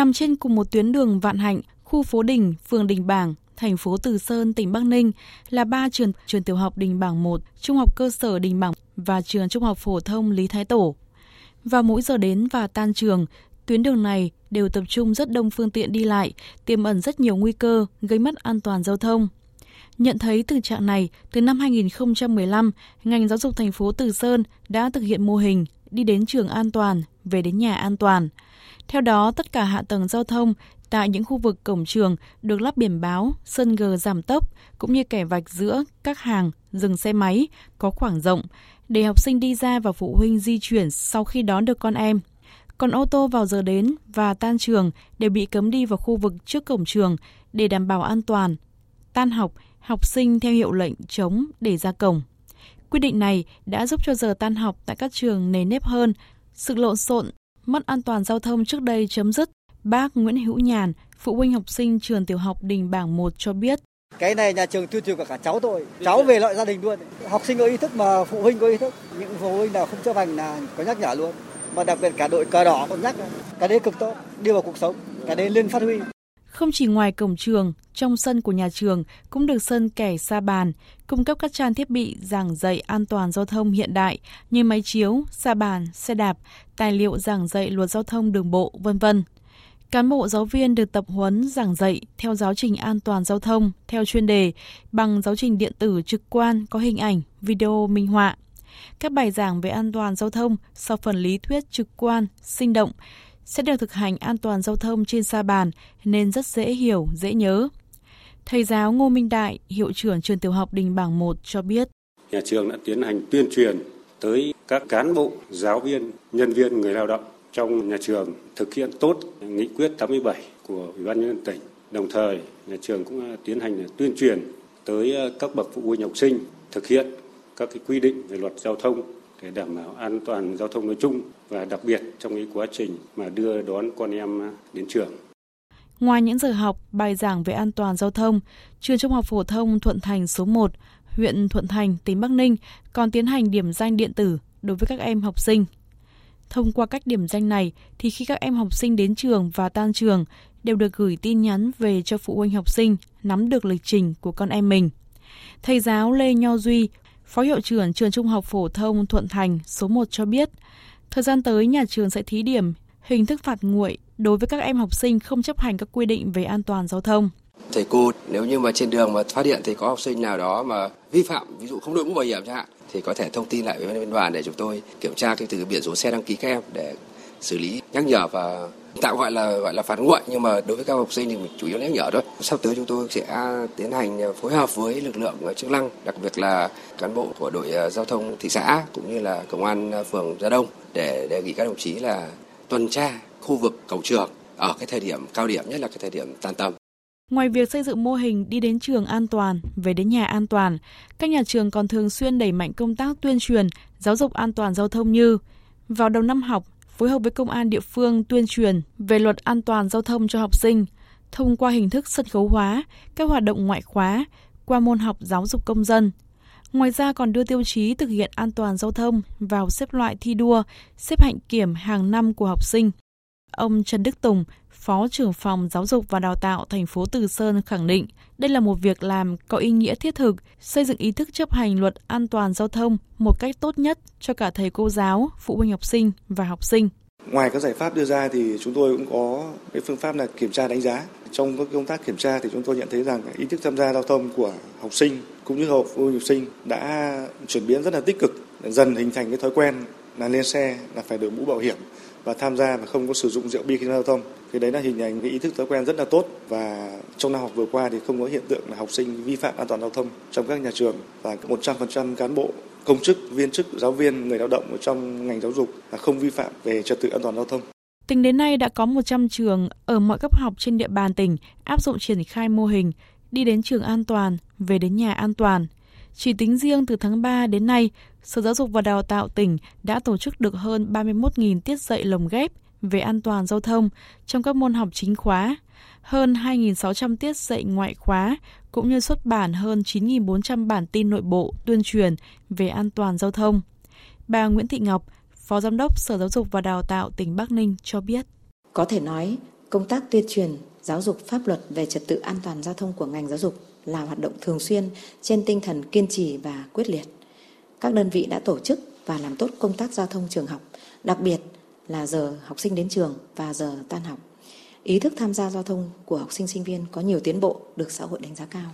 Nằm trên cùng một tuyến đường Vạn Hạnh, khu phố Đình, phường Đình Bảng, thành phố Từ Sơn, tỉnh Bắc Ninh là ba trường trường tiểu học Đình Bảng 1, trung học cơ sở Đình Bảng và trường trung học phổ thông Lý Thái Tổ. Vào mỗi giờ đến và tan trường, tuyến đường này đều tập trung rất đông phương tiện đi lại, tiềm ẩn rất nhiều nguy cơ gây mất an toàn giao thông. Nhận thấy tình trạng này, từ năm 2015, ngành giáo dục thành phố Từ Sơn đã thực hiện mô hình đi đến trường an toàn, về đến nhà an toàn. Theo đó, tất cả hạ tầng giao thông tại những khu vực cổng trường được lắp biển báo, sân gờ giảm tốc, cũng như kẻ vạch giữa các hàng, dừng xe máy, có khoảng rộng, để học sinh đi ra và phụ huynh di chuyển sau khi đón được con em. Còn ô tô vào giờ đến và tan trường đều bị cấm đi vào khu vực trước cổng trường để đảm bảo an toàn. Tan học, học sinh theo hiệu lệnh chống để ra cổng. Quyết định này đã giúp cho giờ tan học tại các trường nề nếp hơn, sự lộn xộn, mất an toàn giao thông trước đây chấm dứt. Bác Nguyễn Hữu Nhàn, phụ huynh học sinh trường tiểu học Đình Bảng 1 cho biết. Cái này nhà trường tuyên truyền cả, cả cháu tôi, cháu về lại gia đình luôn. Học sinh có ý thức mà phụ huynh có ý thức, những phụ huynh nào không chấp hành là có nhắc nhở luôn. Và đặc biệt cả đội cờ đỏ còn nhắc, cái đấy cực tốt, đi vào cuộc sống, cái đấy lên phát huy. Không chỉ ngoài cổng trường, trong sân của nhà trường cũng được sân kẻ sa bàn, cung cấp các trang thiết bị giảng dạy an toàn giao thông hiện đại như máy chiếu, sa bàn, xe đạp, tài liệu giảng dạy luật giao thông đường bộ, vân vân. Cán bộ giáo viên được tập huấn giảng dạy theo giáo trình an toàn giao thông theo chuyên đề bằng giáo trình điện tử trực quan có hình ảnh, video minh họa. Các bài giảng về an toàn giao thông sau phần lý thuyết trực quan, sinh động sẽ đều thực hành an toàn giao thông trên sa bàn nên rất dễ hiểu, dễ nhớ. Thầy giáo Ngô Minh Đại, hiệu trưởng trường tiểu học Đình Bảng 1 cho biết. Nhà trường đã tiến hành tuyên truyền tới các cán bộ, giáo viên, nhân viên, người lao động trong nhà trường thực hiện tốt nghị quyết 87 của Ủy ban nhân dân tỉnh. Đồng thời, nhà trường cũng tiến hành tuyên truyền tới các bậc phụ huynh học sinh thực hiện các cái quy định về luật giao thông để đảm bảo an toàn giao thông nói chung và đặc biệt trong cái quá trình mà đưa đón con em đến trường. Ngoài những giờ học, bài giảng về an toàn giao thông, trường Trung học phổ thông Thuận Thành số 1, huyện Thuận Thành, tỉnh Bắc Ninh còn tiến hành điểm danh điện tử đối với các em học sinh. Thông qua cách điểm danh này thì khi các em học sinh đến trường và tan trường đều được gửi tin nhắn về cho phụ huynh học sinh nắm được lịch trình của con em mình. Thầy giáo Lê Nho Duy, Phó hiệu trưởng trường Trung học phổ thông Thuận Thành số 1 cho biết, thời gian tới nhà trường sẽ thí điểm hình thức phạt nguội đối với các em học sinh không chấp hành các quy định về an toàn giao thông. Thầy cô nếu như mà trên đường mà phát hiện thì có học sinh nào đó mà vi phạm, ví dụ không đội mũ bảo hiểm chẳng hạn, thì có thể thông tin lại với bên đoàn để chúng tôi kiểm tra cái từ biển số xe đăng ký các em để xử lý nhắc nhở và tạm gọi là gọi là phạt nguội nhưng mà đối với các học sinh thì mình chủ yếu nhắc nhở thôi. Sắp tới chúng tôi sẽ tiến hành phối hợp với lực lượng chức năng, đặc biệt là cán bộ của đội ờ, giao thông thị xã cũng như là công an ờ, phường Gia Đông để đề nghị các đồng chí là tuần tra khu vực cầu trường ở cái thời điểm cao điểm nhất là cái thời điểm tan tầm. Ngoài việc xây dựng mô hình đi đến trường an toàn, về đến nhà an toàn, các nhà trường còn thường xuyên đẩy mạnh công tác tuyên truyền, giáo dục an toàn giao thông như vào đầu năm học, phối hợp với công an địa phương tuyên truyền về luật an toàn giao thông cho học sinh, thông qua hình thức sân khấu hóa, các hoạt động ngoại khóa, qua môn học giáo dục công dân. Ngoài ra còn đưa tiêu chí thực hiện an toàn giao thông vào xếp loại thi đua, xếp hạnh kiểm hàng năm của học sinh. Ông Trần Đức Tùng, Phó trưởng phòng Giáo dục và Đào tạo thành phố Từ Sơn khẳng định đây là một việc làm có ý nghĩa thiết thực, xây dựng ý thức chấp hành luật an toàn giao thông một cách tốt nhất cho cả thầy cô giáo, phụ huynh học sinh và học sinh. Ngoài các giải pháp đưa ra thì chúng tôi cũng có cái phương pháp là kiểm tra đánh giá. Trong các công tác kiểm tra thì chúng tôi nhận thấy rằng ý thức tham gia giao thông của học sinh cũng như học phụ huynh học sinh đã chuyển biến rất là tích cực, dần hình thành cái thói quen là lên xe là phải đội mũ bảo hiểm và tham gia và không có sử dụng rượu bia khi giao thông. Thì đấy là hình ảnh cái ý thức thói quen rất là tốt và trong năm học vừa qua thì không có hiện tượng là học sinh vi phạm an toàn giao thông trong các nhà trường và 100% cán bộ công chức, viên chức, giáo viên, người lao động ở trong ngành giáo dục là không vi phạm về trật tự an toàn giao thông. Tính đến nay đã có 100 trường ở mọi cấp học trên địa bàn tỉnh áp dụng triển khai mô hình đi đến trường an toàn, về đến nhà an toàn. Chỉ tính riêng từ tháng 3 đến nay, Sở Giáo dục và Đào tạo tỉnh đã tổ chức được hơn 31.000 tiết dạy lồng ghép về an toàn giao thông trong các môn học chính khóa, hơn 2.600 tiết dạy ngoại khóa, cũng như xuất bản hơn 9.400 bản tin nội bộ tuyên truyền về an toàn giao thông. Bà Nguyễn Thị Ngọc, Phó Giám đốc Sở Giáo dục và Đào tạo tỉnh Bắc Ninh cho biết. Có thể nói, Công tác tuyên truyền, giáo dục pháp luật về trật tự an toàn giao thông của ngành giáo dục là hoạt động thường xuyên trên tinh thần kiên trì và quyết liệt. Các đơn vị đã tổ chức và làm tốt công tác giao thông trường học, đặc biệt là giờ học sinh đến trường và giờ tan học. Ý thức tham gia giao thông của học sinh sinh viên có nhiều tiến bộ được xã hội đánh giá cao.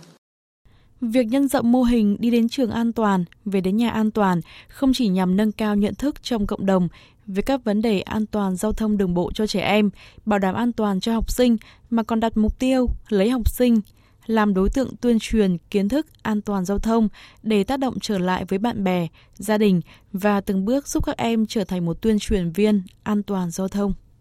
Việc nhân rộng mô hình đi đến trường an toàn, về đến nhà an toàn không chỉ nhằm nâng cao nhận thức trong cộng đồng về các vấn đề an toàn giao thông đường bộ cho trẻ em, bảo đảm an toàn cho học sinh mà còn đặt mục tiêu lấy học sinh làm đối tượng tuyên truyền kiến thức an toàn giao thông để tác động trở lại với bạn bè, gia đình và từng bước giúp các em trở thành một tuyên truyền viên an toàn giao thông.